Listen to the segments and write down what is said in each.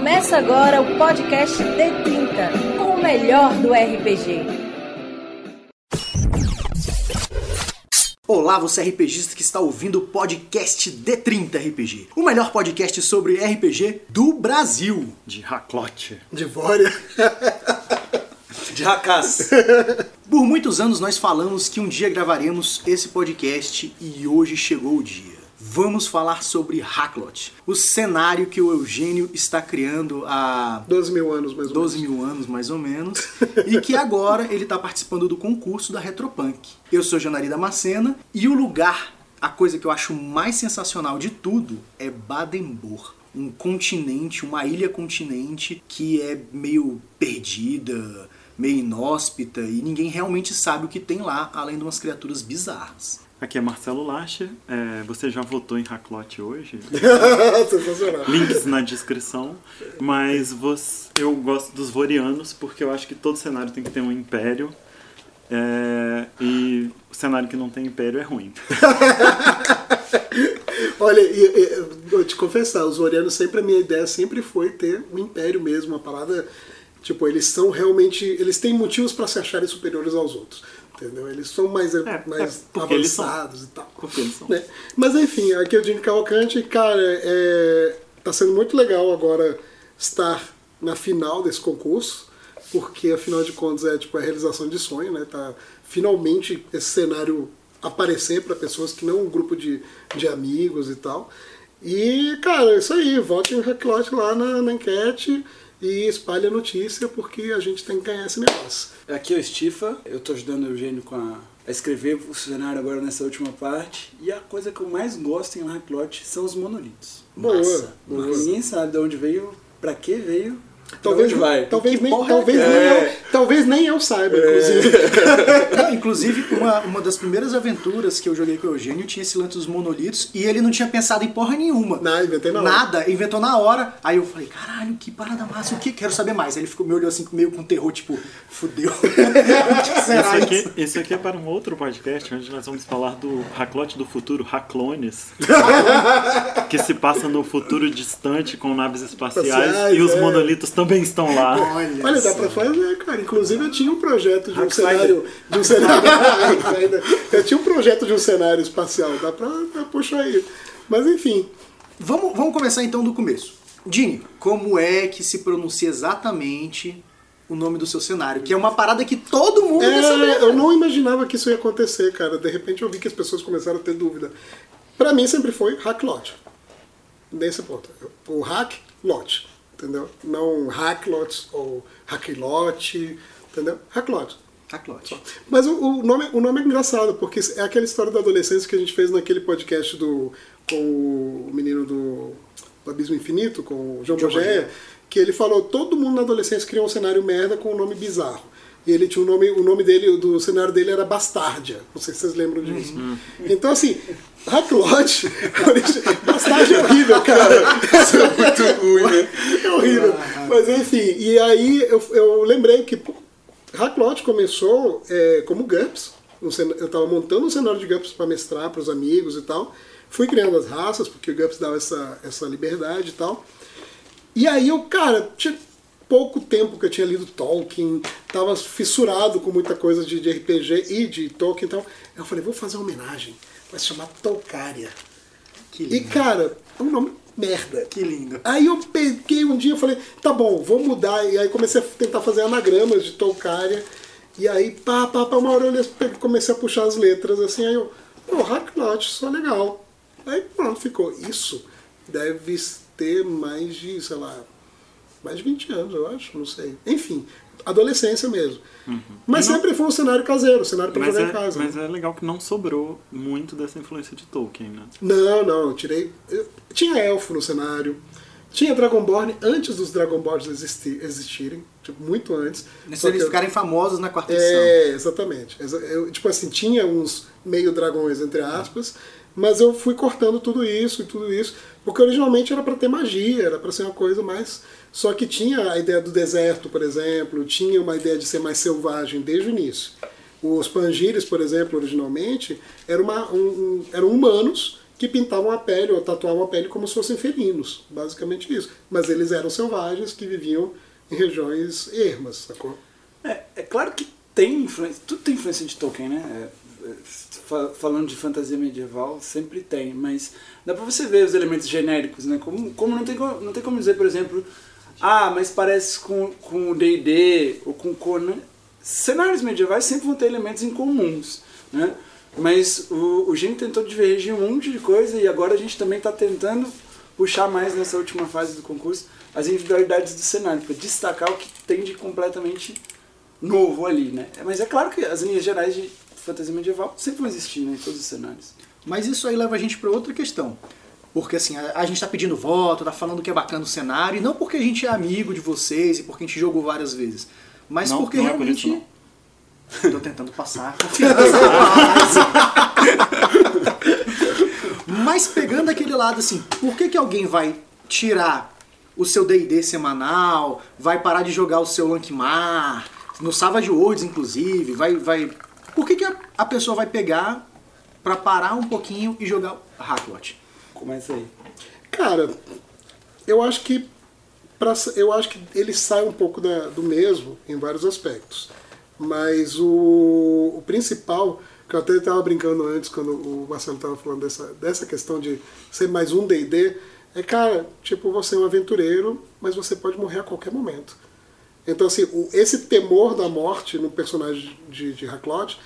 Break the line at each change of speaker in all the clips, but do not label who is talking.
Começa agora o podcast D30, com o melhor do RPG.
Olá, você RPGista que está ouvindo o podcast D30 RPG, o melhor podcast sobre RPG do Brasil.
De raclote.
De Vória.
De racas.
Por muitos anos nós falamos que um dia gravaremos esse podcast e hoje chegou o dia. Vamos falar sobre Hacklot, o cenário que o Eugênio está criando há
12 mil anos mais ou
12
menos.
mil anos, mais ou menos, e que agora ele está participando do concurso da Retropunk. Eu sou Janari Damascena e o lugar, a coisa que eu acho mais sensacional de tudo é Badenbourg. Um continente, uma ilha continente que é meio perdida, meio inóspita e ninguém realmente sabe o que tem lá, além de umas criaturas bizarras.
Aqui é Marcelo Lacha. É, você já votou em raclote hoje?
Sensacional.
Links na descrição. Mas você- eu gosto dos Vorianos porque eu acho que todo cenário tem que ter um império. É, e o cenário que não tem império é ruim.
Olha, e- e- vou te confessar, os Orianos sempre, a minha ideia sempre foi ter um império mesmo, uma parada. Tipo, eles são realmente. Eles têm motivos para se acharem superiores aos outros. Entendeu? Eles são mais,
É,
mais
é eles são.
avançados e tal.
Porque eles são.
né? Mas enfim, aqui é o Dino Cavalcante, cara, é, tá sendo muito legal agora estar na final desse concurso, porque afinal de contas é tipo a realização de sonho, né? Tá finalmente esse cenário aparecer para pessoas que não um grupo de, de amigos e tal. E, cara, é isso aí, vote em Hacklot lá na, na enquete e espalhe a notícia, porque a gente tem que ganhar esse negócio.
Aqui é o Stifa, eu tô ajudando o Eugênio com a, a escrever o cenário agora nessa última parte. E a coisa que eu mais gosto em Hacklot são os monolitos.
Boa,
Massa.
boa.
Ninguém sabe de onde veio, pra que veio,
Talvez,
vai.
talvez,
Que
nem,
porra
talvez,
é?
nem
É.
eu, talvez nem eu saiba, inclusive.
Não, inclusive, uma, uma das primeiras aventuras que eu joguei com o Eugênio tinha esse lance dos monolitos e ele não tinha pensado em porra nenhuma.
Não, inventei na hora.
Nada, inventou na hora. Aí eu falei, caralho, que parada massa, o que? Quero saber mais. Aí ele ficou, me olhou assim, meio com terror, tipo, fudeu. será
aqui,
isso
aqui é para um outro podcast onde nós vamos falar do raclote do futuro, Raclones, que se passa no futuro distante com naves espaciais
Espaciais,
e os
é.
Também estão lá.
Olha,
Olha, dá pra fazer, cara. Inclusive eu tinha um projeto de um cenário. De um cenário. eu tinha um projeto de um cenário espacial. Dá pra, pra puxar aí. Mas enfim.
Vamos, vamos começar então do começo. Dini, como é que se pronuncia exatamente o nome do seu cenário? Que é uma parada que todo mundo quer saber.
É, eu não imaginava que isso ia acontecer, cara. De repente eu vi que as pessoas começaram a ter dúvida. Pra mim sempre foi hacklot. Nesse ponto. O hack lot. Entendeu? Não hacklot ou hacklot. Entendeu? Hacklot.
Hacklot.
Mas o, o nome, o nome é engraçado, porque é aquela história da adolescência que a gente fez naquele podcast do, com o menino do, do Abismo Infinito, com o João Bogéia, que ele falou todo mundo na adolescência criou um cenário merda com um nome bizarro. E ele tinha um nome, o nome dele, do cenário dele era Bastárdia. Não sei se vocês lembram disso. Então, assim, Hacklot, Bastárdia é horrível, cara. Isso é muito ruim, né? É horrível. Mas enfim, e aí eu, eu lembrei que Hacklot começou é, como GURPS. Eu estava montando um cenário de GURPS para mestrar para os amigos e tal. Fui criando as raças, porque o GURPS dava essa, essa liberdade e tal. E aí eu, cara, tinha pouco tempo que eu tinha lido Tolkien, tava fissurado com muita coisa de, de RPG e de Tolkien, então eu falei, vou fazer uma homenagem, vai se chamar Tolkária.
Que
E cara, é um nome merda.
Que lindo.
Aí eu peguei um dia e falei, tá bom, vou mudar. E aí comecei a tentar fazer anagramas de Tolkária. E aí, pá, pá, pá, uma hora eu comecei a puxar as letras assim, aí eu, pô, Hacklot, só legal. Aí pronto, ficou. Isso deve ter mais de, sei lá, mais de 20 anos, eu acho, não sei. Enfim, adolescência mesmo. Mas
E não-
sempre foi um cenário caseiro, um cenário pra
Mas
jogar
é,
em casa.
mas é legal que não sobrou muito dessa influência de Tolkien, né?
Não, não, eu tirei. eu- tinha elfo no cenário. Tinha Dragonborn antes dos Dragonborns existi- existirem, tipo, muito antes.
Se
Só
eles
que-
ficarem famosos na quarta edição.
É, exatamente. Exa- Eu, tipo assim, tinha uns meio dragões, entre aspas, mas eu fui cortando tudo isso e tudo isso, porque originalmente era para ter magia, era para ser uma coisa mais. Só que tinha a ideia do deserto, por exemplo, tinha uma ideia de ser mais selvagem desde o início. Os Pangires, por exemplo, originalmente, eram, uma, um- eram humanos que pintavam a pele ou tatuavam a pele como se fossem felinos, basicamente isso. Mas eles eram selvagens que viviam em regiões ermas, sacou?
É, é claro que tem influência, tudo tem influência de Tolkien, né? É, é, falando de fantasia medieval, sempre tem, mas dá pra você ver os elementos genéricos, né? Como, como não, tem, não tem como dizer, por exemplo, ah, mas parece com com o D&D ou com Conan. Cenários medievais sempre vão ter elementos incomuns, né? Mas o, o tentou divergir um monte de coisa e agora a gente também está tentando puxar mais nessa última fase do concurso as individualidades do cenário, para destacar o que tem de completamente novo ali, né? Mas é claro que as linhas gerais de fantasia medieval sempre vão existir, né? Em todos os cenários.
Mas isso aí leva a gente para outra questão. Porque assim, a, a gente tá pedindo voto, tá falando que é bacana o cenário, e não porque a gente é amigo de vocês e porque a gente jogou várias vezes. Mas
Não,
porque
não é por
realmente.
isso,
Tô tentando passar. Mas pegando aquele lado assim, por que, que alguém vai tirar o seu D&D semanal, vai parar de jogar o seu Lankmar, no Savage Worlds inclusive, vai... vai... Por que, que a, a pessoa vai pegar pra parar um pouquinho e jogar Hacklot?
Começa aí.
Cara, eu acho que pra, eu acho que ele sai um pouco da- do mesmo em vários aspectos. Mas o, o principal, que eu até estava brincando antes quando o Marcelo estava falando dessa, dessa questão de ser mais um D&D, é, cara, tipo, você é um aventureiro, mas você pode morrer a qualquer momento. Então, assim, o- esse temor da morte no personagem de, de Hacklot,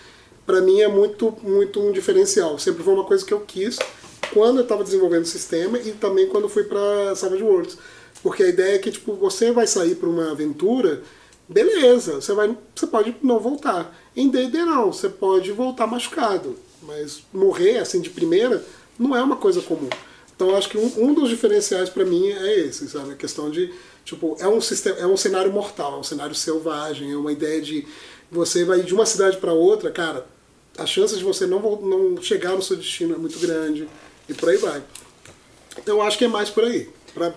pra mim é muito, muito um diferencial. Sempre foi uma coisa que eu quis quando eu estava desenvolvendo o sistema e também quando fui para Savage Worlds. Porque a ideia é que, tipo, você vai sair para uma aventura, beleza, você, vai, você pode não voltar. Em D&D não, você pode voltar machucado. Mas morrer, assim, de primeira, não é uma coisa comum. Então acho que um, um dos diferenciais para mim é esse, sabe? A questão de, tipo, é um, sistema, é um cenário mortal, é um cenário selvagem, é uma ideia de você vai de uma cidade para outra, cara, a chance de você não, não chegar no seu destino é muito grande e por aí vai. Então eu acho que é mais por aí.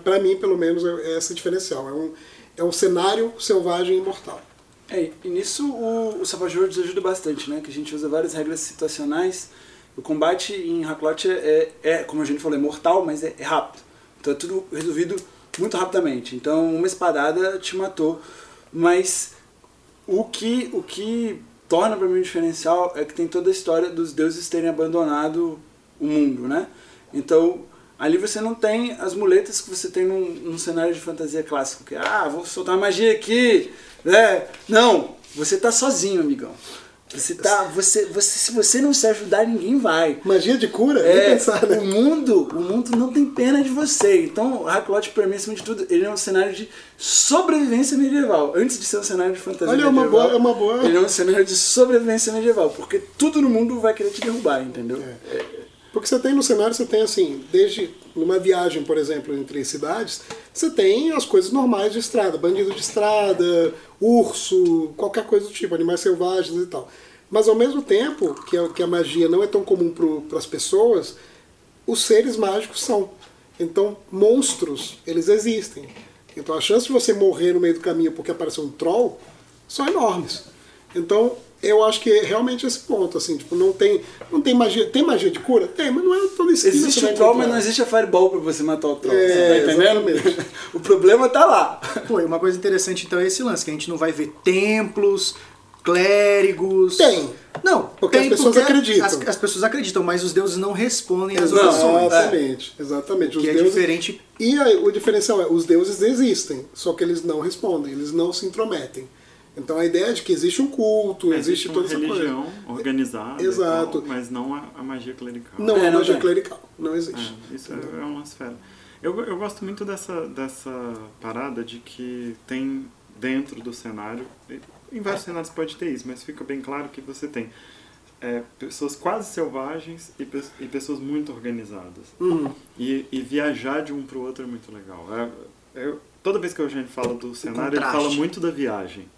Pra mim, pelo menos, é, é esse diferencial. É um, é um cenário selvagem e mortal.
É, e nisso o, o Savage Worlds ajuda bastante, né? Que a gente usa várias regras situacionais. O combate em Hacklot é, é, é, como a gente falou, é mortal, mas é, é rápido. Então é tudo resolvido muito rapidamente. Então uma espadada te matou. Mas o que, o que torna para mim um diferencial é que tem toda a história dos deuses terem abandonado o mundo, né? Então, ali você não tem as muletas que você tem num, num cenário de fantasia clássico, que ah, vou soltar magia aqui, né? Não, você tá sozinho, amigão. Você tá, você, você, se você não se ajudar, ninguém vai.
Magia de cura?
É,
pensar, né?
o mundo, o mundo não tem pena de você. Então, o Hacklot, pra mim, acima de tudo, ele é um cenário de sobrevivência medieval. Antes de ser um cenário de fantasia
Olha, é uma
medieval.
boa- é uma boa-
Ele é um cenário de sobrevivência medieval. Porque tudo no mundo vai querer te derrubar, entendeu?
É. Porque você tem no cenário, você tem assim, desde numa viagem, por exemplo, entre cidades, você tem as coisas normais de estrada, bandido de estrada, urso, qualquer coisa do tipo, animais selvagens e tal. Mas ao mesmo tempo que a, que a magia não é tão comum para as pessoas, os seres mágicos são. Então, monstros, eles existem. Então, a chance de você morrer no meio do caminho porque apareceu um troll são enormes. Então, eu acho que é realmente esse ponto, assim, tipo, não tem, não tem magia. Tem magia de cura? Tem, mas não é toda esquina
Existe o troll, mas não existe a fireball pra você matar o troll.
É,
você tá entendendo?
exatamente.
o problema tá lá.
Pô, e uma coisa interessante então é esse lance, que a gente não vai ver templos, clérigos.
Tem.
Não,
Porque
tem
as pessoas acreditam.
As, as pessoas acreditam, mas os deuses não respondem às orações.
Exatamente, exatamente. Os
Que é
deuses-
diferente.
E aí, o diferencial é, os deuses existem, só que eles não respondem, eles não se intrometem. Então a ideia é de que existe um culto, existe,
Existe
toda essa
religião
coisa.
organizada,
Exato.
tal, mas não a, a magia clerical.
Não,
É,
é,
não
magia
tem.
clerical, não existe.
É, isso é, é uma esfera. Eu, eu gosto muito dessa, dessa parada de que tem dentro do cenário, em vários cenários pode ter isso, mas fica bem claro que você tem é, pessoas quase selvagens e, pe- e pessoas muito organizadas.
Uhum.
E, e viajar de um pro outro é muito legal. É- eu- toda vez que a gente fala do cenário, ele fala muito da viagem.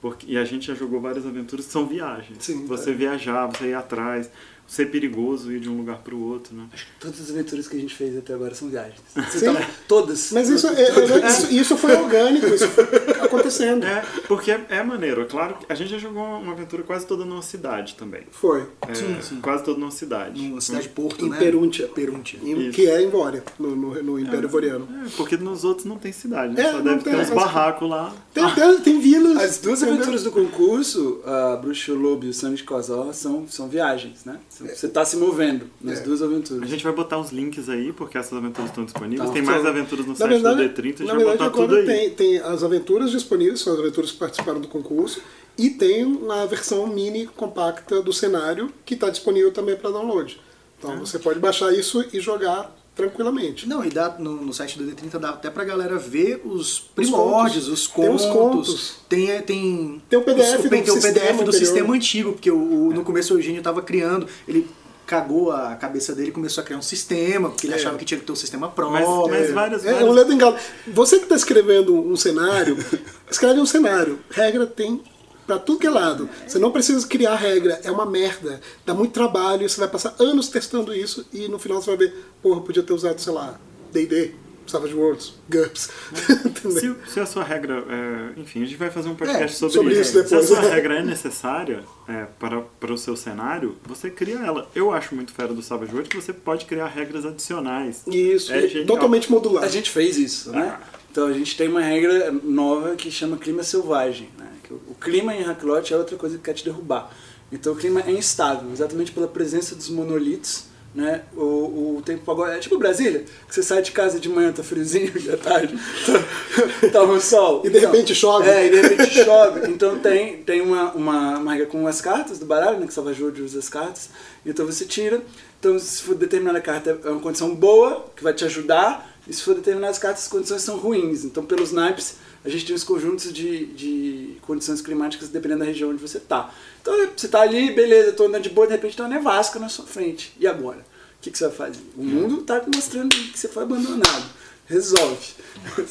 Porque, e a gente já jogou várias aventuras que são viagens.
Sim,
você
é.
viajar, você ir atrás. Ser perigoso ir de um lugar para o outro, né?
Todas as aventuras que a gente fez até agora são viagens. Você tá- todas.
Mas isso, é, é- isso, isso foi orgânico, isso foi acontecendo.
É, porque é, é maneiro. É claro que a gente já jogou uma aventura quase toda numa cidade também.
Foi.
É,
Sim, sim.
Quase toda numa cidade.
Numa cidade porto,
Em
né?
Perúntia.
Perúntia.
Em- que é em Vória, no, no, no Império Voriano.
É, porque nos outros não tem cidade, né?
É,
Só
não
deve
tem,
ter uns barracos lá.
Tem, tem, tem vilas.
As duas aventuras do concurso, a Bruxa Lobo e o Sangue de Cosó, são, são viagens, né? Você tá se movendo nas
É.
duas
A
aventuras.
gente vai botar os links aí, porque essas aventuras estão disponíveis.
Tá.
tem mais
Então,
aventuras no
Na
site
verdade,
do D30, a gente
na
vai
verdade
botar tudo
agora
aí.
tem, tem as aventuras disponíveis, são as aventuras que participaram do concurso, e tem uma versão mini compacta do cenário que está disponível também para download. Então
Ah.
você pode baixar isso e jogar tranquilamente.
Não, e dá, no, no site do D30 dá até pra galera ver os primórdios, os
Tem
contos.
os contos.
Tem, é, tem,
Tem o PDF
os-
do
tem, tem o
sistema
PDF do
anterior.
sistema antigo, porque o, o- no começo o Eugênio tava criando, ele cagou a cabeça dele e começou a criar um sistema, porque ele
É.
achava que tinha que ter um sistema próprio.
Mas, mas várias,
É, é
várias-
um ledo engano. Você que está escrevendo um cenário, escreve um cenário. Regra tem pra tudo que é lado. Você não precisa criar regra, é uma merda. Dá muito trabalho, você vai passar anos testando isso e no final você vai ver, porra, podia ter usado, sei lá, D&D, Savage Worlds, GURPS. Entendeu?
Se, se a sua regra. é, enfim, a gente vai fazer um podcast
É,
sobre,
sobre
isso.
depois.
Se a sua regra é necessária é, para, para o seu cenário, você cria ela. Eu acho muito fera do Savage World que você pode criar regras adicionais.
Isso,
É
totalmente modular.
A gente fez isso, né?
Ah.
Então a gente tem uma regra nova que chama clima selvagem, o, clima em Hacklotte é outra coisa que quer te derrubar. Então o clima é instável, exatamente pela presença dos monolitos, né? O, o tempo agora é tipo Brasília, que você sai de casa de manhã, tá friozinho, e à tarde tá, tá um sol.
E de repente chove.
É, e de repente chove. Então tem, tem uma, uma, uma regra com as cartas do baralho, né? Que Salvador usa as cartas. Então você tira. Então se for determinada carta é uma condição boa, que vai te ajudar, e se for determinadas cartas as condições são ruins. Então pelos naipes a gente tem os conjuntos de, de condições climáticas dependendo da região onde você tá. Então você tá ali, beleza, tô andando de boa, de repente tem uma nevasca na sua frente. E agora? O que, que você vai fazer? O mundo tá mostrando que você foi abandonado. Resolve.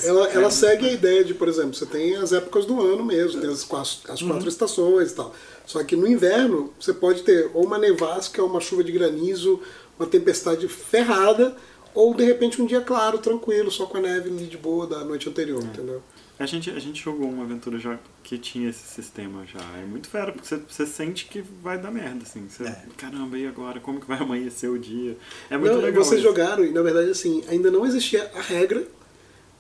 Ela, ela segue a ideia de, por exemplo, você tem as épocas do ano mesmo, tem as quatro, as quatro estações e tal. Só que no inverno você pode ter ou uma nevasca, ou uma chuva de granizo, uma tempestade ferrada, ou de repente um dia claro, tranquilo, só com a neve de boa da noite anterior, entendeu?
A gente, a gente jogou uma aventura já que tinha esse sistema já. É muito fera, porque você, você sente que vai dar merda, assim. Você,
É.
Caramba, e agora? Como que vai amanhecer o dia? É muito
Não,
legal.
vocês
isso.
jogaram, e na verdade assim, ainda não existia a regra,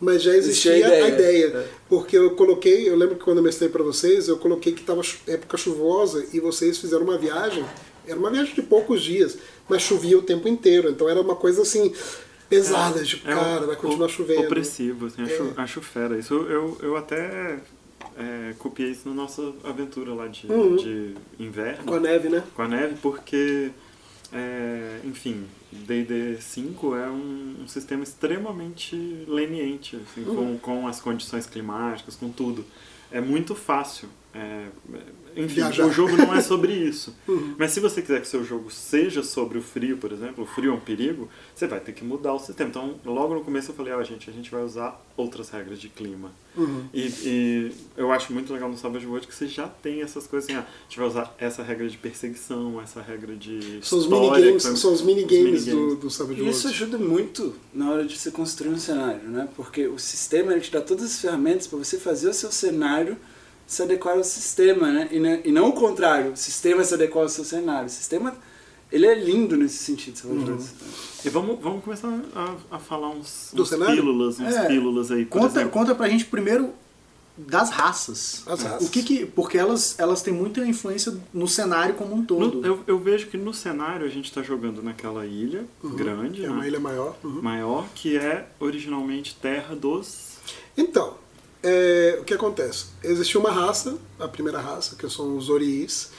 mas já existia,
Existia a
a
ideia,
ideia.
é.
Porque eu coloquei, eu lembro que quando eu mestrei para vocês, eu coloquei que estava época chuvosa e vocês fizeram uma viagem, era uma viagem de poucos dias, mas chovia o tempo inteiro, então era uma coisa assim pesada, tipo,
É,
cara, vai continuar chovendo.
Opressivo, assim, acho,
É.
acho fera. Isso eu, eu até é, copiei isso na nossa aventura lá de,
Uhum.
de inverno.
Com a neve, né?
com a neve, porque, é, enfim, D&D 5 é um, um sistema extremamente leniente, assim,
Uhum.
com, com as condições climáticas, com tudo. É muito fácil. é, enfim,
Viajar.
o jogo não é sobre isso.
Uhum.
Mas se você quiser que seu jogo seja sobre o frio, por exemplo, o frio é um perigo, você vai ter que mudar o sistema. Então, logo no começo eu falei, ó, gente, a gente vai usar outras regras de clima.
Uhum.
E, e eu acho muito legal no Savage World que você já tem essas coisas assim, ah, a gente vai usar essa regra de perseguição, essa regra de
São os minigames,
foi-
são os minigames
os
do, do Savage
E isso ajuda muito na hora de você construir um cenário, né? Porque o sistema ele te dá todas as ferramentas para você fazer o seu cenário se adequar ao sistema, né? E, não- e não o contrário, o sistema se adequar ao seu cenário. O sistema, ele é lindo nesse sentido?
Uhum.
E vamos, vamos começar a, a falar uns,
Do
uns pílulas, uns
É.
pílulas aí,
Conta,
exemplo.
conta pra gente primeiro das raças.
As raças.
O que que, porque elas, elas têm muita influência no cenário como um todo.
No- eu, eu vejo que no cenário a gente está jogando naquela ilha grande,
É
né,
uma ilha maior. Uhum.
maior, que é originalmente terra dos...
Então, é, o que acontece? Existiu uma raça, a primeira raça, que são os Oriis,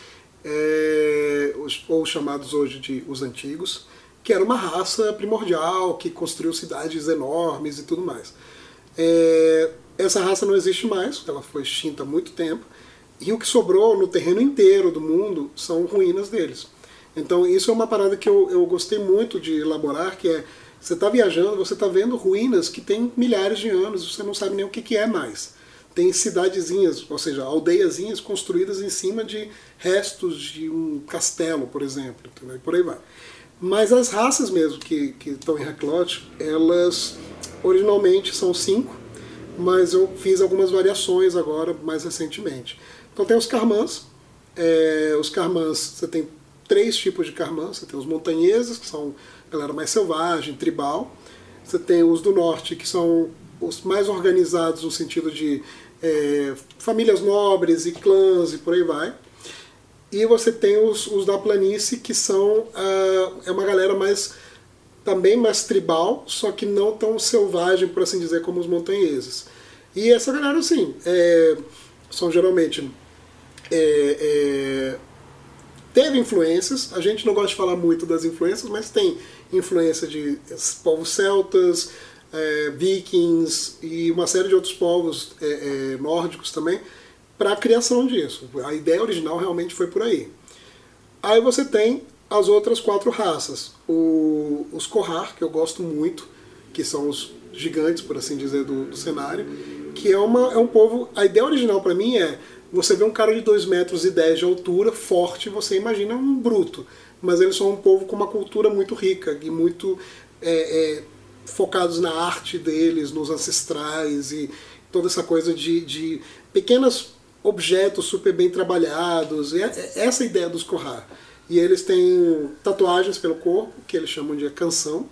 é, ou chamados hoje de os Antigos, que era uma raça primordial, que construiu cidades enormes e tudo mais. É, essa raça não existe mais, ela foi extinta há muito tempo, e o que sobrou no terreno inteiro do mundo são ruínas deles. Então isso é uma parada que eu, eu gostei muito de elaborar, que é você está viajando, você está vendo ruínas que têm milhares de anos, você não sabe nem o que, que é mais. tem cidadezinhas, ou seja, aldeiazinhas construídas em cima de restos de um castelo, por exemplo, entendeu? por aí vai. Mas as raças mesmo que, estão em Hacklot, elas originalmente são cinco, mas eu fiz algumas variações agora, mais recentemente. Então tem os Carmãs, é, os Carmãs, você tem três tipos de Carmãs, você tem os montanheses, que são galera mais selvagem, tribal, você tem os do norte, que são os mais organizados no sentido de é, famílias nobres e clãs e por aí vai. E você tem os, os da planície, que são uh, é uma galera mais também mais tribal, só que não tão selvagem, por assim dizer, como os montanheses. E essa galera, assim, é, são geralmente. É, é, teve influências, a gente não gosta de falar muito das influências, mas tem influência de povos celtas, é, vikings e uma série de outros povos é, é, nórdicos também para a criação disso. A ideia original realmente foi por aí. Aí você tem as outras quatro raças. O, os Kohar, que eu gosto muito, que são os gigantes, por assim dizer, do, do cenário, que é, uma, é um povo... A ideia original para mim é você vê um cara de 2 metros e 10 de altura, forte, você imagina um bruto. Mas eles são um povo com uma cultura muito rica e muito é, é, focados na arte deles, nos ancestrais e toda essa coisa de, de pequenos objetos super bem trabalhados. E é, é essa ideia dos Kohar. E eles têm tatuagens pelo corpo, que eles chamam de canção,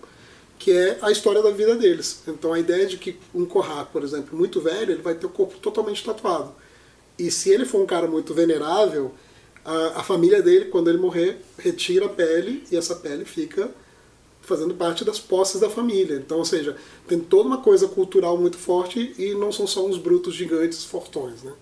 que é a história da vida deles. Então a ideia de que um Kohar, por exemplo, muito velho, ele vai ter o corpo totalmente tatuado. E se ele for um cara muito venerável, a, a família dele, quando ele morrer, retira a pele e essa pele fica fazendo parte das posses da família. Então, ou seja, tem toda uma coisa cultural muito forte e não são só uns brutos gigantes fortões. Né?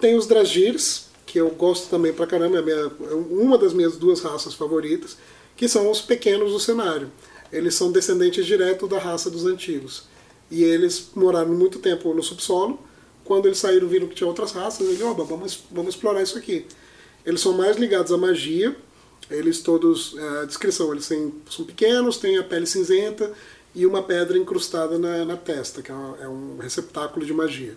Tem os Dragirs, que eu gosto também pra caramba, é, minha, é uma das minhas duas raças favoritas, que são os pequenos do cenário. Eles são descendentes direto da raça dos antigos. E eles moraram muito tempo no subsolo. Quando eles saíram, viram que tinha outras raças, eles, oh, vamos, vamos explorar isso aqui. Eles são mais ligados à magia, eles todos, é, a descrição, eles têm, são pequenos, têm a pele cinzenta e uma pedra incrustada na, na testa, que é, uma, é, um receptáculo de magia.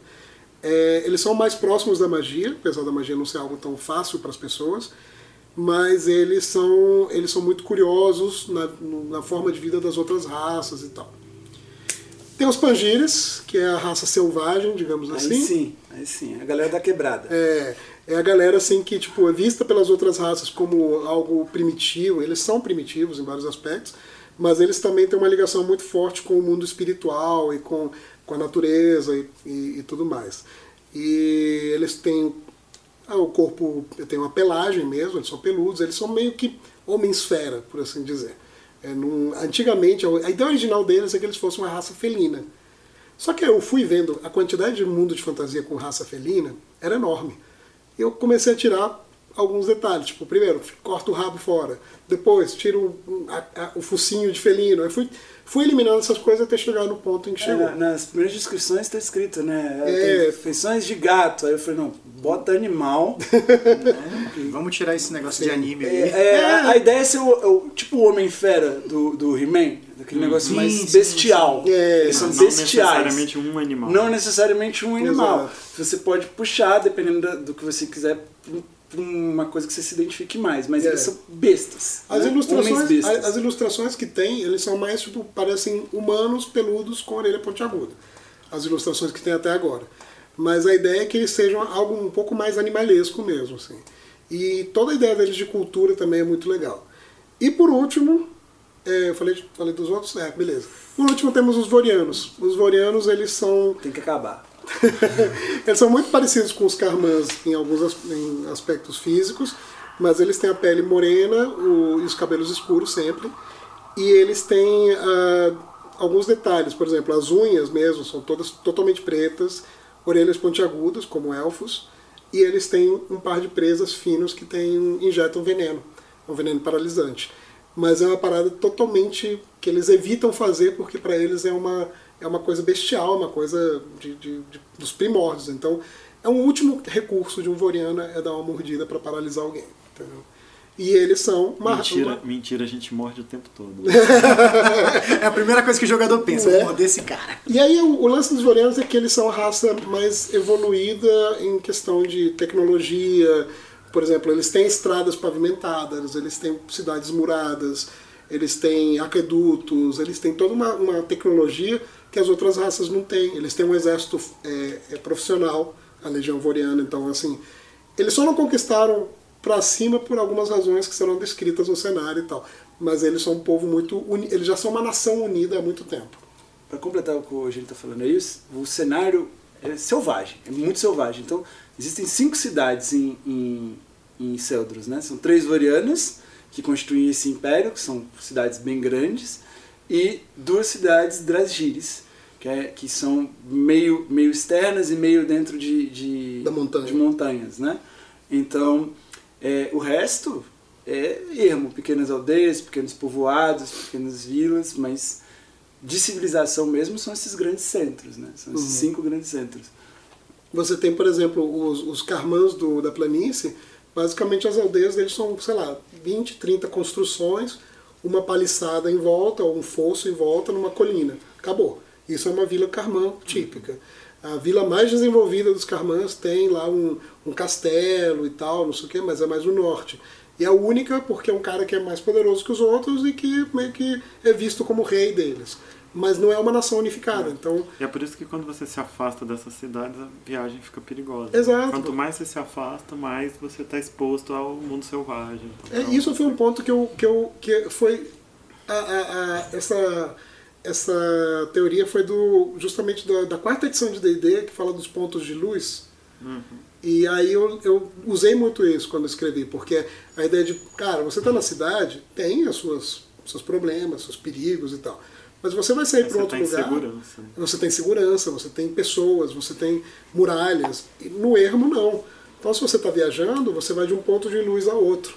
É, eles são mais próximos da magia, apesar da magia não ser algo tão fácil para as pessoas, mas eles são, eles são muito curiosos na, na forma de vida das outras raças e tal. Tem os Pangires, que é a raça selvagem, digamos
aí
assim.
Aí sim, aí sim, a galera da quebrada.
É, é a galera assim que tipo é vista pelas outras raças como algo primitivo. Eles são primitivos em vários aspectos, mas eles também têm uma ligação muito forte com o mundo espiritual e com, com a natureza e, e, e tudo mais. E eles têm ah, o corpo tem uma pelagem mesmo, eles são peludos, eles são meio que homem-esfera, por assim dizer. É, num, antigamente, a ideia original deles é que eles fossem uma raça felina. Só que eu fui vendo a quantidade de mundo de fantasia com raça felina era enorme eu comecei a tirar alguns detalhes. Tipo, primeiro, corto o rabo fora. Depois, tiro o, a, a, o focinho de felino. Eu fui, fui eliminando essas coisas até chegar no ponto em que
é,
chegou.
nas primeiras descrições está escrito, né?
É.
feições de gato. Aí eu falei, não, bota animal. né?
Vamos tirar esse negócio de anime aí.
É, é, a, a ideia é ser o, o tipo o Homem-Fera do, do He-Man. Aquele negócio
Sim,
mais
sim,
bestial.
sim. É.
Eles são
não
bestiais.
necessariamente um animal.
Não necessariamente um animal.
Exato.
Você pode puxar, dependendo do que você quiser, pra uma coisa que você se identifique mais. Mas
É.
eles são bestas.
As
né?
ilustrações,
bestas.
as ilustrações que tem, eles são mais tipo, parecem humanos peludos com orelha pontiaguda. As ilustrações que tem até agora. Mas a ideia é que eles sejam algo um pouco mais animalesco mesmo, assim. E toda a ideia deles de cultura também é muito legal. E por último, é, eu falei, falei dos outros, é, beleza. Por último temos os Vorianos. Os Vorianos, eles são
Tem que acabar.
Eles são muito parecidos com os Carmãs em alguns em aspectos físicos, mas eles têm a pele morena o- e os cabelos escuros sempre. E eles têm ah, alguns detalhes, por exemplo, as unhas mesmo são todas totalmente pretas, orelhas pontiagudas, como elfos, e eles têm um par de presas finos que tem, injetam veneno, um veneno paralisante. Mas é uma parada totalmente que eles evitam fazer porque para eles é uma, é uma coisa bestial, uma coisa de, de- de- dos primórdios. Então, é um último recurso de um Voriana é dar uma mordida para paralisar alguém. Entendeu? E eles são uma,
Mentira,
uma-
mentira, a gente morde o tempo todo.
É a primeira coisa que o jogador pensa,
É.
morder esse cara.
E aí o, o lance dos Vorianos é que eles são a raça mais evoluída em questão de tecnologia. Por exemplo, eles têm estradas pavimentadas, eles têm cidades muradas, eles têm aquedutos, eles têm toda uma, uma tecnologia que as outras raças não têm. Eles têm um exército é, é, profissional, a Legião Voriana, então assim, eles só não conquistaram pra cima por algumas razões que serão descritas no cenário e tal. Mas eles são um povo muito uni... eles já são uma nação unida há muito tempo.
Para completar o que a gente está falando aí, o cenário é selvagem, é muito selvagem. Então, existem cinco cidades em, em, em Celdros, né? São três Vorianas, que constituem esse império, que são cidades bem grandes, e duas cidades Drasgiris, que, é, que são meio, meio externas e meio dentro de, de,
Da montanha.
de montanhas, né? Então, é, o resto é ermo, pequenas aldeias, pequenos povoados, pequenas vilas, mas de civilização mesmo são esses grandes centros, né? São esses cinco grandes centros.
Você tem, por exemplo, os, os carmãs do, da planície, basicamente as aldeias deles são, sei lá, 20, 30 construções, uma paliçada em volta, ou um fosso em volta, numa colina. Acabou. Isso é uma vila carmã típica. A vila mais desenvolvida dos carmãs tem lá um, um castelo e tal, não sei o quê, mas é mais no norte. E é a única porque é um cara que é mais poderoso que os outros e que meio que é visto como rei deles. Mas não é uma nação unificada, então
E é por isso que quando você se afasta dessas cidades, a viagem fica perigosa.
Exato.
Quanto mais você se afasta, mais você está exposto ao mundo selvagem.
É, isso foi um ponto que eu que eu que foi a, a- a- essa essa teoria foi do justamente da, da quarta edição de D&D que fala dos pontos de luz e aí eu, eu usei muito isso quando escrevi porque a ideia de cara você está na cidade tem as suas seus problemas seus perigos e tal mas você vai sair para outro
tá
lugar
segurança.
você tem segurança, você tem pessoas, você tem muralhas. E no ermo, não. Então, se você está viajando, você vai de um ponto de luz a outro.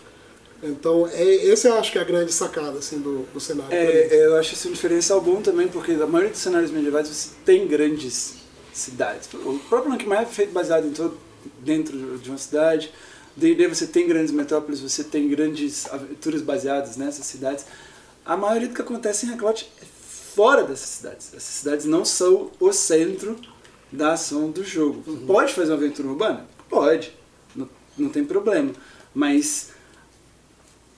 Então, é, esse eu acho que é a grande sacada assim, do, do cenário.
É, eu acho esse um diferencial bom também, porque na maioria dos cenários medievais você tem grandes cidades. O próprio Lankmar é feito baseado em todo, dentro de uma cidade. D&D você tem grandes metrópoles, você tem grandes aventuras baseadas nessas cidades. A maioria do que acontece em Reclote é fora dessas cidades. Essas cidades não são o centro da ação do jogo. Pode fazer uma aventura urbana? Pode. Não, não tem problema. Mas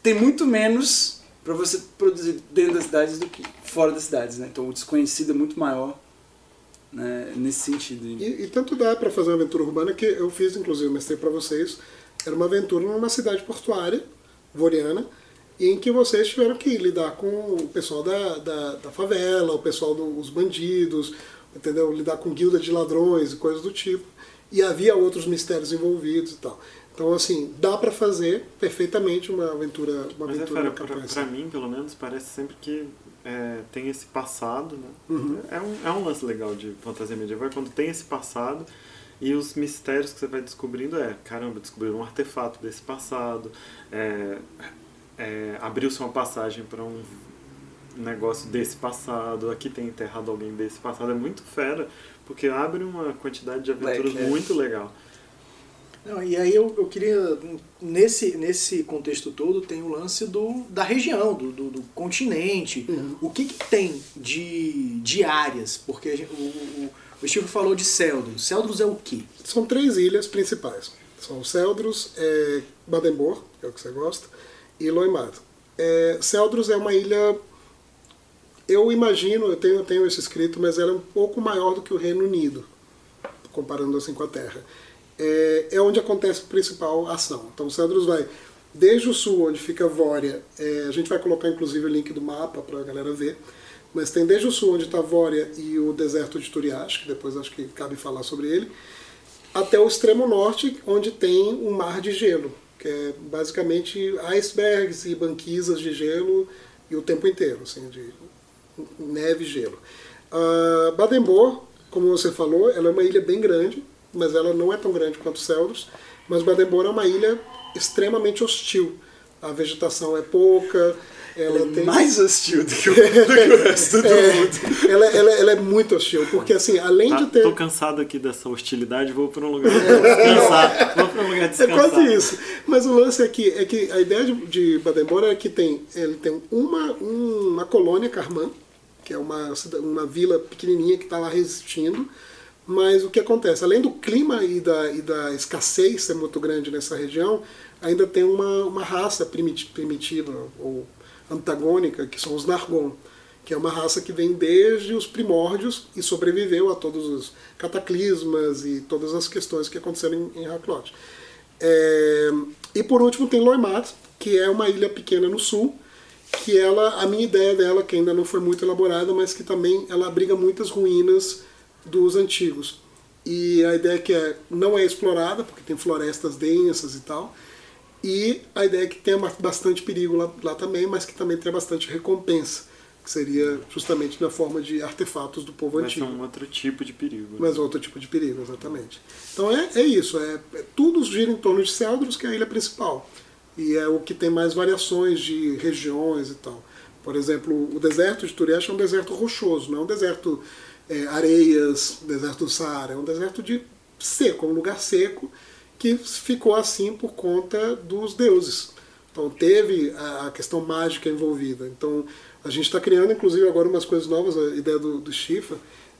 tem muito menos para você produzir dentro das cidades do que fora das cidades, né? Então o desconhecido é muito maior né, nesse sentido.
E, e tanto dá para fazer uma aventura urbana que eu fiz, inclusive, mostrei para vocês. Era uma aventura numa cidade portuária, voriana, em que vocês tiveram que lidar com o pessoal da, da, da favela, o pessoal dos bandidos, entendeu? Lidar com guilda de ladrões e coisas do tipo. E havia outros mistérios envolvidos e tal. Então, assim, dá para fazer perfeitamente uma aventura, uma
Mas é,
aventura
fera,
na
pra,
campanha.
pra mim, pelo menos, parece sempre que é, tem esse passado, né?
Uhum.
É, um, é um lance legal de fantasia medieval, é quando tem esse passado e os mistérios que você vai descobrindo é, caramba, descobriram um artefato desse passado, é, é, abriu-se uma passagem para um negócio desse passado, aqui tem enterrado alguém desse passado, é muito fera, porque abre uma quantidade de aventuras
Leque, é.
muito legal.
Não, e aí eu, eu queria, nesse, nesse contexto todo, tem o lance do, da região, do, do, do continente. O que, que tem de, de áreas? Porque a gente- o, o, o Steve falou de Celdros. Celdros é o quê?
São três ilhas principais. São Celdros, é, Badenbor, que é o que você gosta, e Loimado. É, Celdros é uma ilha, eu imagino, eu tenho, eu tenho isso escrito, mas ela é um pouco maior do que o Reino Unido, comparando assim com a Terra. É, é onde acontece a principal ação. Então Celdros vai desde o sul, onde fica Vória, é, a gente vai colocar inclusive o link do mapa para a galera ver, mas tem desde o sul, onde está Vória e o deserto de Turias, que depois acho que cabe falar sobre ele, até o extremo norte, onde tem um mar de gelo, que é basicamente icebergs e banquisas de gelo e o tempo inteiro, assim, de neve e gelo. Uh, Badenbor, como você falou, ela é uma ilha bem grande, mas ela não é tão grande quanto Celdros, mas Badenbor é uma ilha extremamente hostil. A vegetação é pouca, Ela tem
mais hostil do que o, do que o resto do mundo.
é, ela, ela, ela é muito hostil, porque assim, além
Tá,
de ter.
Tô cansado aqui dessa hostilidade, vou pra um lugar descansar. Vou pra um lugar
É
descansar.
quase isso. Mas o lance aqui é que a ideia de, de Baden-Bora é que tem, ele tem uma, uma colônia Carmã, que é uma, uma vila pequenininha que está lá resistindo. Mas o que acontece? Além do clima e da, e da escassez ser muito grande nessa região, ainda tem uma, uma raça primiti- primitiva ou antagônica, que são os Nargon, que é uma raça que vem desde os primórdios e sobreviveu a todos os cataclismas e todas as questões que aconteceram em, em Haklot. É, e por último tem Loimat, que é uma ilha pequena no sul, que ela, a minha ideia dela, que ainda não foi muito elaborada, mas que também ela abriga muitas ruínas dos antigos. E a ideia que é, não é explorada, porque tem florestas densas e tal, e a ideia é que ba- bastante perigo lá, lá também, mas que também tenha bastante recompensa, que seria justamente na forma de artefatos do povo
ser
antigo.
um outro tipo de perigo. né?
Mas outro tipo de perigo, exatamente. Então é, é isso, é, é- tudo gira em torno de Celdros, que é a ilha principal. E é o que tem mais variações de regiões e tal. Por exemplo, o deserto de Turesh é um deserto rochoso, não é um deserto é, areias, deserto do Saara, é um deserto de seco, é um lugar seco que ficou assim por conta dos deuses. Então teve a questão mágica envolvida. Então a gente está criando, inclusive, agora umas coisas novas, a ideia do, do Shifa,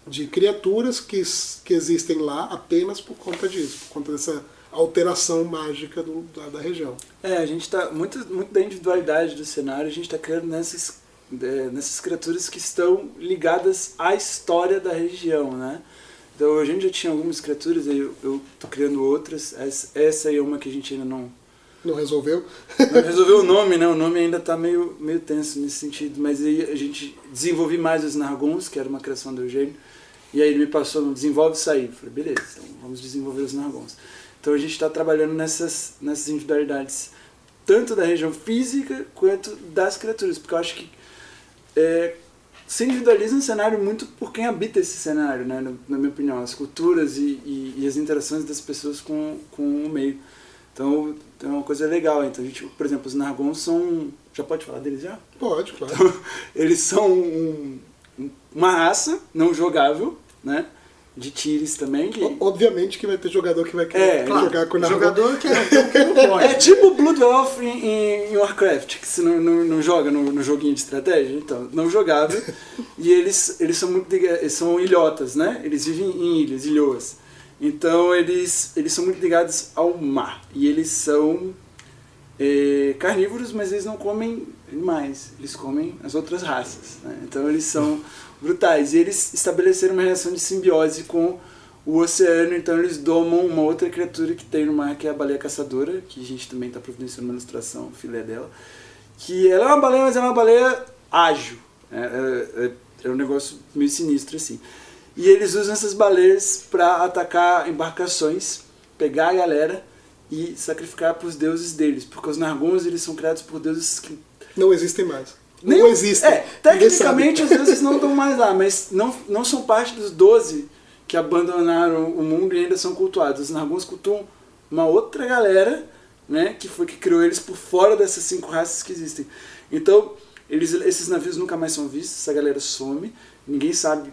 de criaturas que, que existem lá apenas por conta disso, por conta dessa alteração mágica do- da, da região.
É, a gente tá muito, muito da individualidade do cenário, a gente está criando nessas, é, nessas criaturas que estão ligadas à história da região, né? Então a gente já tinha algumas criaturas, eu, eu tô criando outras. Essa, essa aí é uma que a gente ainda não,
Não resolveu?
não resolveu o nome, né? O nome ainda tá meio, meio tenso nesse sentido, mas aí a gente desenvolvi mais os Nargons, que era uma criação do Eugênio, e aí ele me passou no desenvolve isso aí. Eu falei, beleza, então vamos desenvolver os Nargons. Então a gente está trabalhando nessas, nessas individualidades, tanto da região física quanto das criaturas, porque eu acho que é, se individualiza um cenário muito por quem habita esse cenário, né? na, na minha opinião, as culturas e, e, e as interações das pessoas com, com o meio. Então é uma coisa legal. Então, a gente, por exemplo, os Nargons são. Já pode falar deles já?
Pode, claro.
Eles são um- uma raça não jogável, né? De Tires também. Que...
O- Obviamente que vai ter jogador que vai querer
É,
Claro,
jogar com o
jogador que é, que não pode.
É tipo Blood Elf em, em, Warcraft, que você não, não, não joga no, no joguinho de estratégia, então, não jogável. e eles, eles são muito eles são ilhotas, né? Eles vivem em ilhas, ilhoas. Então eles, eles são muito ligados ao mar. E eles são é, carnívoros, mas eles não comem animais, eles comem as outras raças. né? Então eles são brutais. E eles estabeleceram uma relação de simbiose com o oceano, então eles domam uma outra criatura que tem no mar, que é a baleia caçadora, que a gente também está providenciando uma ilustração, filé dela. Que ela é uma baleia, mas é uma baleia ágil. É, é, é- é um negócio meio sinistro assim. E eles usam essas baleias para atacar embarcações, pegar a galera e sacrificar para os deuses deles, porque os Nargons eles são criados por deuses que
Não existem mais.
Nem-
Não existem.
É, tecnicamente os deuses não estão mais lá, mas não, não são parte dos 12 que abandonaram o mundo e ainda são cultuados. Os Nargons cultuam uma outra galera, né, que foi que criou eles por fora dessas cinco raças que existem. Então, eles, esses navios nunca mais são vistos, essa galera some, ninguém sabe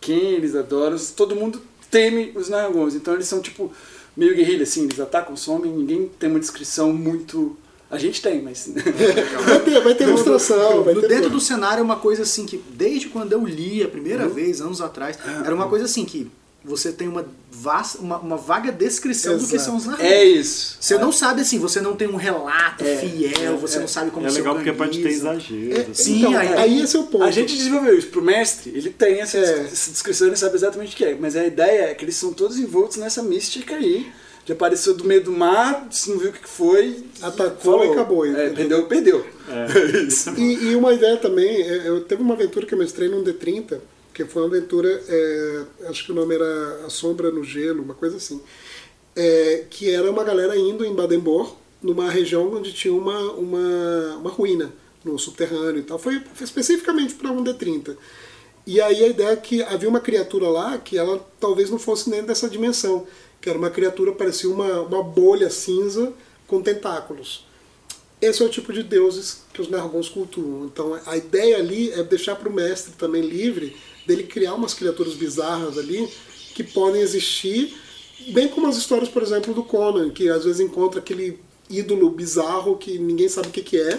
quem eles adoram, todo mundo teme os Nargons. Então eles são tipo meio guerrilha, assim, eles atacam, somem, ninguém tem uma descrição muito. A gente tem, mas.
Vai ter, vai ter ilustração, vai ter
dentro do cenário é uma coisa assim que, desde quando eu li a primeira
Uhum.
vez, anos atrás, era uma coisa assim que você tem uma, vasta, uma, uma vaga descrição do que
Exato.
são os narcos.
é isso.
Você não sabe assim, você não tem um relato
É,
fiel, você
é,
não sabe como
é legal porque pode ter exagero.
É,
assim.
Sim,
então,
aí-
aí, esse é o ponto.
A gente desenvolveu isso pro mestre, ele tem essa,
É.
essa descrição, ele sabe exatamente o que é. Mas a ideia é que eles são todos envoltos nessa mística aí. Já apareceu do meio do mar, se não viu o que que foi.
Atacou e acabou.
É, perdeu, perdeu.
É.
isso.
E, e uma ideia também, é, eu teve uma aventura que eu mestrei num D30, que foi uma aventura, é, acho que o nome era A Sombra no Gelo, uma coisa assim, é, que era uma galera indo em Badenbor, numa região onde tinha uma, uma, uma ruína no subterrâneo e tal. Foi, foi especificamente para um D30. E aí a ideia é que havia uma criatura lá que ela talvez não fosse nem dessa dimensão, que era uma criatura, parecia uma, uma bolha cinza com tentáculos. esse é o tipo de deuses que os Nargons cultuam. Então a ideia ali é deixar para o mestre também livre dele criar umas criaturas bizarras ali que podem existir, bem como as histórias, por exemplo, do Conan, que às vezes encontra aquele ídolo bizarro que ninguém sabe o que, que é,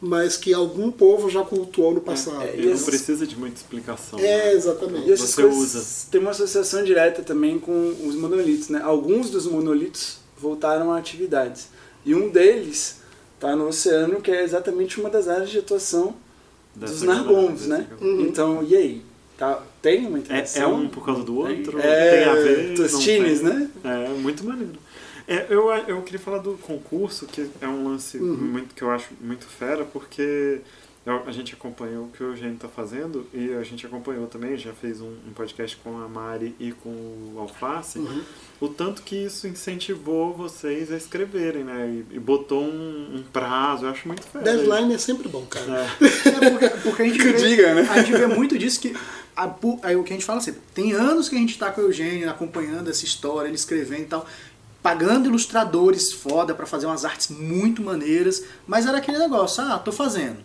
mas que algum povo já cultuou no passado.
É,
Ele não
esses-
precisa de muita explicação.
É,
né?
exatamente.
E essas
Você usa.
tem uma associação direta também com os monolitos, né? Alguns dos monolitos voltaram a atividades. E um deles está no oceano, que é exatamente uma das áreas de atuação
Dessa
dos
desse
né?
galera.
Então, e aí? Tá, tem uma
É,
interação?
é um por causa do outro?
É,
tem a ver? não
Tostines,
tem?
né?
É, muito maneiro. É, eu, eu queria falar do concurso, que é um lance muito, que eu acho muito fera, porque eu- a gente acompanhou o que o Eugênio está fazendo e a gente acompanhou também, já fez um, um podcast com a Mari e com o Alface, o tanto que isso incentivou vocês a escreverem, né? E, e botou um, um prazo, eu acho muito fera.
Deadline é sempre bom, cara.
É.
É porque, porque a gente
Que
vê,
diga, né?
a gente vê muito disso que a, o que a gente fala sempre, tem anos que a gente tá com o Eugênio acompanhando essa história, ele escrevendo e tal, pagando ilustradores foda pra fazer umas artes muito maneiras, mas era aquele negócio, ah, tô fazendo.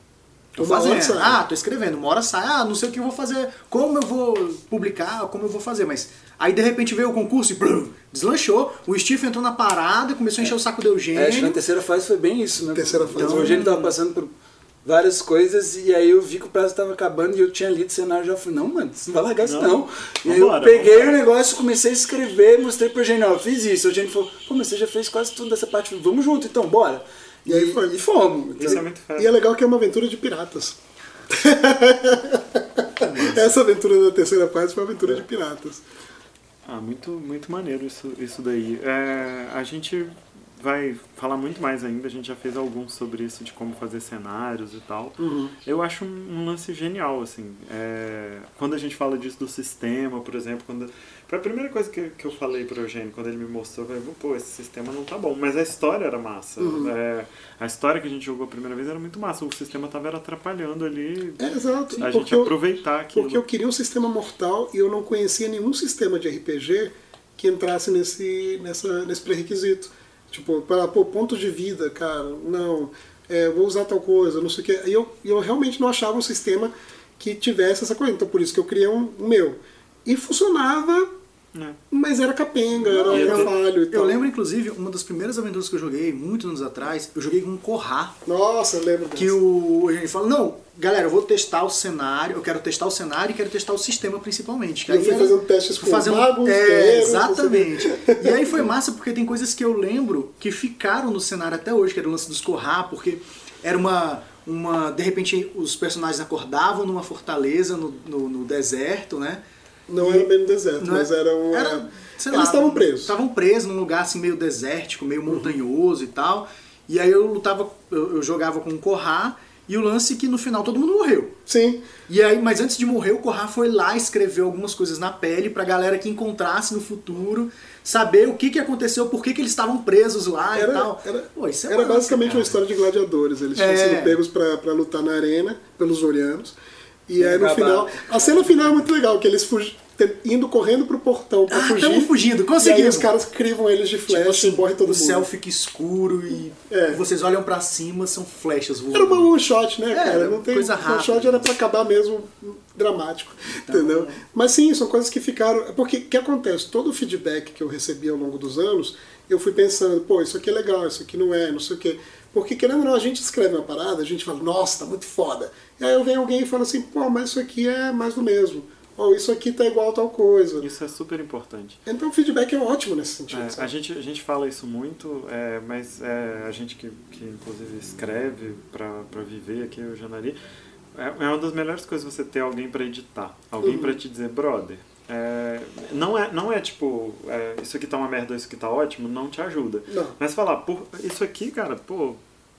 Tô
Uma
fazendo. Ah, tô escrevendo. Uma hora sai. Ah, não sei o que eu vou fazer. Como eu vou publicar, como eu vou fazer. Mas aí de repente veio o concurso e blum, deslanchou. O Steve entrou na parada, começou a encher o saco do Eugênio.
É, acho que na terceira fase foi bem isso, né?
Terceira fase.
Então, o Eugênio tava passando por várias coisas e aí eu vi que o prazo tava acabando e eu tinha lido o cenário e já falei, não, mano, você não vai largar isso
Não.
não. E aí eu
Vambora,
peguei
vambora.
o negócio, comecei a escrever, mostrei pro Eugênio, ó, fiz isso. O Eugênio falou, pô, mas você já fez quase tudo dessa parte, falei, vamos junto então, bora.
E aí foi.
E fomos.
Isso é muito fera.
E é legal que é uma aventura de piratas. Essa aventura da terceira fase foi uma aventura de piratas.
Ah, muito, muito maneiro isso, isso daí. É, a gente vai falar muito mais ainda, a gente já fez alguns sobre isso, de como fazer cenários e tal. Eu acho um, lance genial, assim. É, quando a gente fala disso do sistema, por exemplo, quando... Foi a primeira coisa que, que eu falei pro Eugênio, quando ele me mostrou, eu falei, pô, esse sistema não tá bom. Mas a história era massa. É, a história que a gente jogou a primeira vez era muito massa. O sistema tava atrapalhando ali
É, exato.
a gente
eu-
aproveitar aquilo.
Porque eu queria um sistema mortal e eu não conhecia nenhum sistema de RPG que entrasse nesse, nessa, nesse pré-requisito. Tipo, para pô, pontos de vida, cara, não, é, vou usar tal coisa, não sei o quê. E eu, eu realmente não achava um sistema que tivesse essa coisa. Então por isso que eu criei um, um meu. E funcionava,
É.
mas era capenga, era,
Eu-
era falho e
Eu
tal.
lembro, inclusive, uma das primeiras aventuras que eu joguei, muitos anos atrás, eu joguei com um Corra.
Nossa, eu lembro
Que
dessa.
o a gente fala, não, galera, eu vou testar o cenário, eu quero testar o cenário e quero testar o sistema principalmente. Que
Eu
aí
fui
era-
fazendo testes com
fazendo-
magos,
é,
guerreiros,
Exatamente. E aí foi massa porque tem coisas que eu lembro que ficaram no cenário até hoje, que era o lance dos Corra, porque era uma. Uma, de repente os personagens acordavam numa fortaleza no, no, no deserto, né?
Não era bem no deserto,
Não é-
mas era um.
era, sei
eles estavam presos.
Estavam presos num lugar assim meio desértico, meio montanhoso e tal. E aí eu lutava, eu, eu jogava com o Corra e o lance é que no final todo mundo morreu.
Sim.
E aí, mas antes de morrer, o Corra foi lá escrever algumas coisas na pele pra galera que encontrasse no futuro saber o que, que aconteceu, por que, que eles estavam presos lá e
Era,
tal.
era,
Pô, isso é
era
massa,
basicamente
cara.
uma história de gladiadores. Eles tinham
É.
sido pegos pra, pra lutar na arena pelos Orianos. E aí no final. A cena final é muito legal, que eles fugi, te- indo correndo pro portão pra
Ah,
fugir.
tamo fugindo,
E aí
conseguimos.
os caras crivam eles de
Tipo
flecha
assim,
e morre todo
o
mundo.
céu fica escuro e
É.
vocês olham pra cima, são flechas voando.
Era uma one shot, né,
É,
cara? Não tem
coisa
one
rápida.
shot era pra acabar mesmo dramático, entendeu? Mas sim, são coisas que ficaram. Porque o que acontece? Todo o feedback que eu recebi ao longo dos anos, eu fui pensando, pô, isso aqui é legal, isso aqui não é, não sei o quê. Porque querendo ou não, a gente escreve uma parada, a gente fala, nossa, tá muito foda. E aí eu venho alguém e fala assim, pô, mas isso aqui é mais do mesmo. Ou isso aqui tá igual a tal coisa.
Isso é super importante.
Então o feedback é ótimo nesse sentido.
É, a, gente, a gente fala isso muito, é, mas é, a gente que, que inclusive escreve para viver aqui, o Janari, é, é uma das melhores coisas você ter alguém para editar. Alguém
Uhum.
para te dizer, brother, é, não, é, não é tipo, é, isso aqui tá uma merda, isso aqui tá ótimo, não te ajuda.
Não.
Mas falar, isso aqui, cara, pô,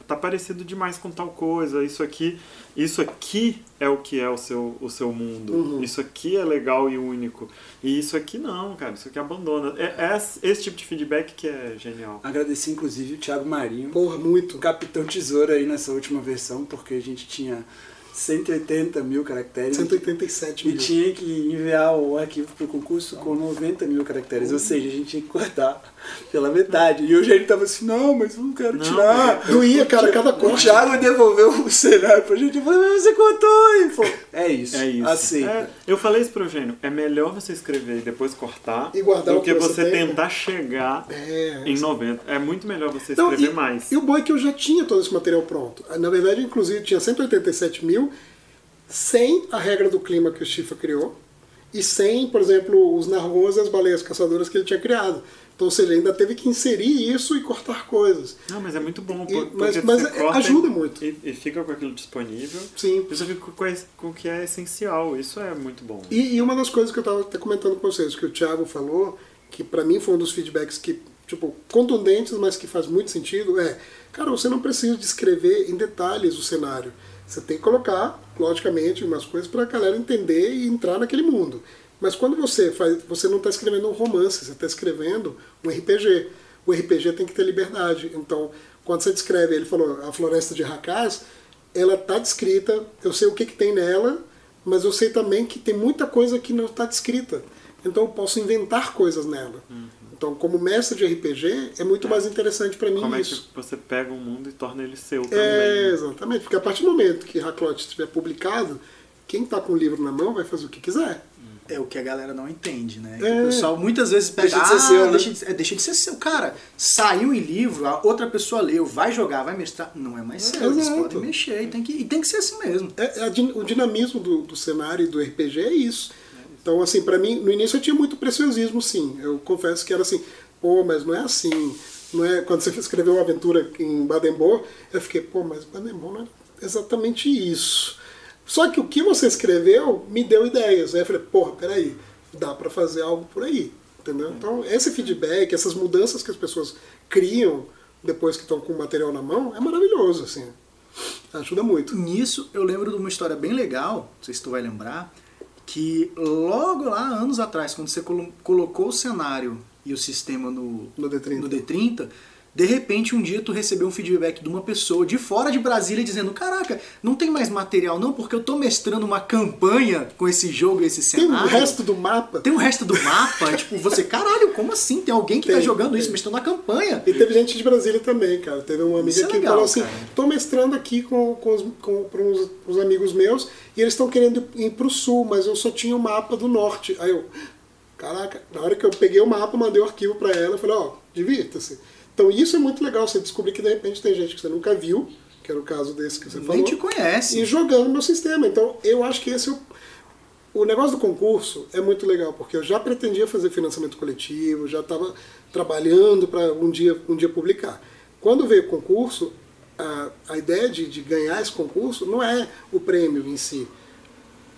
tá parecido demais com tal coisa, isso aqui, isso aqui é o que é o seu, o seu mundo,
Uhum.
isso aqui é legal e único, e isso aqui não, cara, isso aqui abandona. É, é esse tipo de feedback que é genial.
Agradecer inclusive o Thiago Marinho,
Porra, muito.
o Capitão Tesouro aí nessa última versão, porque a gente tinha 180 mil caracteres.
187
E
mil.
tinha que enviar o arquivo pro concurso com 90 mil caracteres. Ou seja, a gente tinha que cortar pela metade. E o Eugênio tava assim, não, mas eu não quero
Não,
tirar.
Doía, cara, cada
O
corte.
Thiago devolveu o cenário pra gente. Eu falei, mas você cortou. E falou, é isso.
É isso.
Aceita.
É, eu falei isso pro Eugênio. É melhor você escrever e depois cortar
E guardar
do
o que
que
você tem.
tentar chegar
É,
em 90. É muito melhor você escrever
e,
mais.
E o bom é que eu já tinha todo esse material pronto. Na verdade, inclusive, tinha 187 mil sem a regra do clima que o Chifa criou e sem, por exemplo, os narrões e as baleias caçadoras que ele tinha criado. Então, ou seja, ainda teve que inserir isso e cortar coisas.
Não, mas é muito bom.
E- mas-
porque
mas ajuda
e-
muito.
E, e fica com aquilo disponível.
Sim.
Você fica com, com o que é essencial. Isso é muito bom.
E, e uma das coisas que eu estava até comentando com vocês, que o Thiago falou, que para mim foi um dos feedbacks que, tipo, contundentes, mas que faz muito sentido, é, cara, você não precisa descrever em detalhes o cenário. Você tem que colocar, logicamente, umas coisas para a galera entender e entrar naquele mundo. Mas quando você faz, você não está escrevendo um romance, você está escrevendo um RPG. O RPG tem que ter liberdade. Então, quando você descreve, ele falou, a floresta de Rakaz, ela está descrita, eu sei o que, que tem nela, mas eu sei também que tem muita coisa que não está descrita. Então eu posso inventar coisas nela. Então, como mestre de RPG, é muito mais interessante para mim
Como é
isso.
que você pega um mundo e torna ele seu também.
É, exatamente. Porque a partir do momento que Haklot estiver publicado, quem está com o livro na mão vai fazer o que quiser.
É o que a galera não entende, né?
É.
O pessoal muitas vezes pega.
Deixa de ser
ah,
seu, né?"
deixa, de, é, deixa de ser seu. Cara, saiu em livro, a outra pessoa leu, vai jogar, vai mestrar. Não é mais seu. Eles podem mexer e tem que, e tem que ser assim mesmo.
É, é a o dinamismo do, do cenário e do RPG é isso. Então, assim, para mim, no início eu tinha muito preciosismo, sim. Eu confesso que era assim, pô, mas não é assim. Não é, quando você escreveu uma aventura em Baden-Bohr, eu fiquei, pô, mas Baden-Bohr não é exatamente isso. Só que o que você escreveu me deu ideias. Aí eu falei, porra, peraí, dá para fazer algo por aí. Entendeu? Então, esse feedback, essas mudanças que as pessoas criam depois que estão com o material na mão, é maravilhoso, assim. Ajuda muito.
Nisso, eu lembro de uma história bem legal, não sei se tu vai lembrar, que logo lá, anos atrás, quando você colo- colocou o cenário e o sistema no,
No D30.
no D30, de repente um dia tu recebeu um feedback de uma pessoa de fora de Brasília dizendo caraca, não tem mais material não, porque eu tô mestrando uma campanha com esse jogo e esse
Tem
cenário.
o resto do mapa.
Tem o resto do mapa, tipo, você, caralho, como assim? Tem alguém que tá
Tem,
jogando
tem.
isso, mestrando uma campanha.
E teve gente de Brasília também, cara. Teve uma amiga
é
que
legal,
falou assim:
cara.
tô mestrando aqui com, com, os, com, com os, os amigos meus e eles estão querendo ir pro sul, mas eu só tinha o mapa do norte. Aí eu, caraca, na hora que eu peguei o mapa, mandei o arquivo para ela, eu falei: ó, divirta-se. Então isso é muito legal, você descobrir que de repente tem gente que você nunca viu, que era o caso desse que você
Nem
falou,
te conhece.
e jogando no sistema. Então eu acho que esse é o. O negócio do concurso é muito legal, porque eu já pretendia fazer financiamento coletivo, já estava trabalhando para um dia, um dia publicar. Quando veio o concurso, a, a ideia de, de ganhar esse concurso não é o prêmio em si,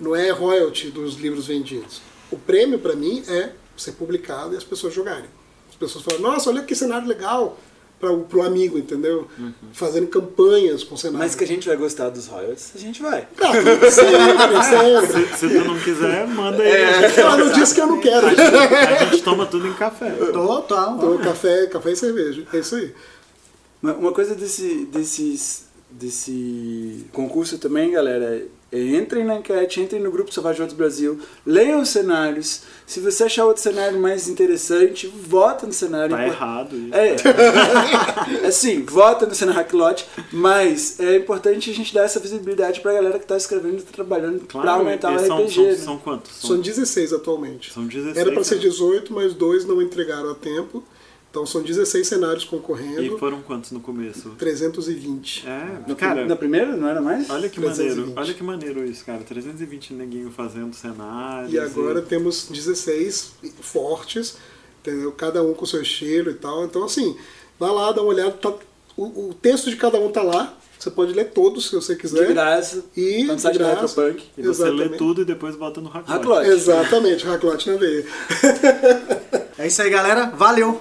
não é royalty dos livros vendidos. O prêmio, para mim, é ser publicado e as pessoas jogarem. As pessoas falam, nossa, olha que cenário legal para o amigo, entendeu? Fazendo campanhas com cenário.
Mas que a gente vai gostar dos royalties, a gente vai.
Ah, sempre, sempre.
Se, se tu não quiser, manda aí.
É.
A, gente,
Ela não disse que eu não quero.
a gente toma tudo em café.
Total.
Então, café, café e cerveja. É isso aí.
Uma uma coisa desse, desses, desse concurso também, galera, é entrem na enquete, entrem no grupo Savage Outros Brasil, leiam os cenários. Se você achar outro cenário mais interessante, vota no cenário.
Tá
Impor-
errado isso.
É. assim, vota no cenário Hacklote, mas é importante a gente dar essa visibilidade pra galera que tá escrevendo e tá trabalhando
Claro,
pra aumentar o
são,
RPG.
são,
né?
são quantos?
São 16 atualmente.
São 16.
Era para ser
né?
18, mas dois não entregaram a tempo. Então são 16 cenários
E
concorrendo.
foram quantos no começo?
320.
É,
No-
cara,
na primeira, não era mais?
olha que
320.
maneiro. Olha que maneiro isso, cara. 320 neguinho fazendo cenários.
E agora temos 16 fortes, entendeu? Cada um com seu estilo e tal. Então, assim, vai lá, dá uma olhada. tá- o, o texto de cada um tá lá. Você pode ler todos se você quiser.
De graça.
E
tá
de graça.
Retropunk.
E você lê
Exatamente.
tudo e depois bota no.
Hacklote.
Exatamente, raclote na veia.
É isso aí, galera. Valeu!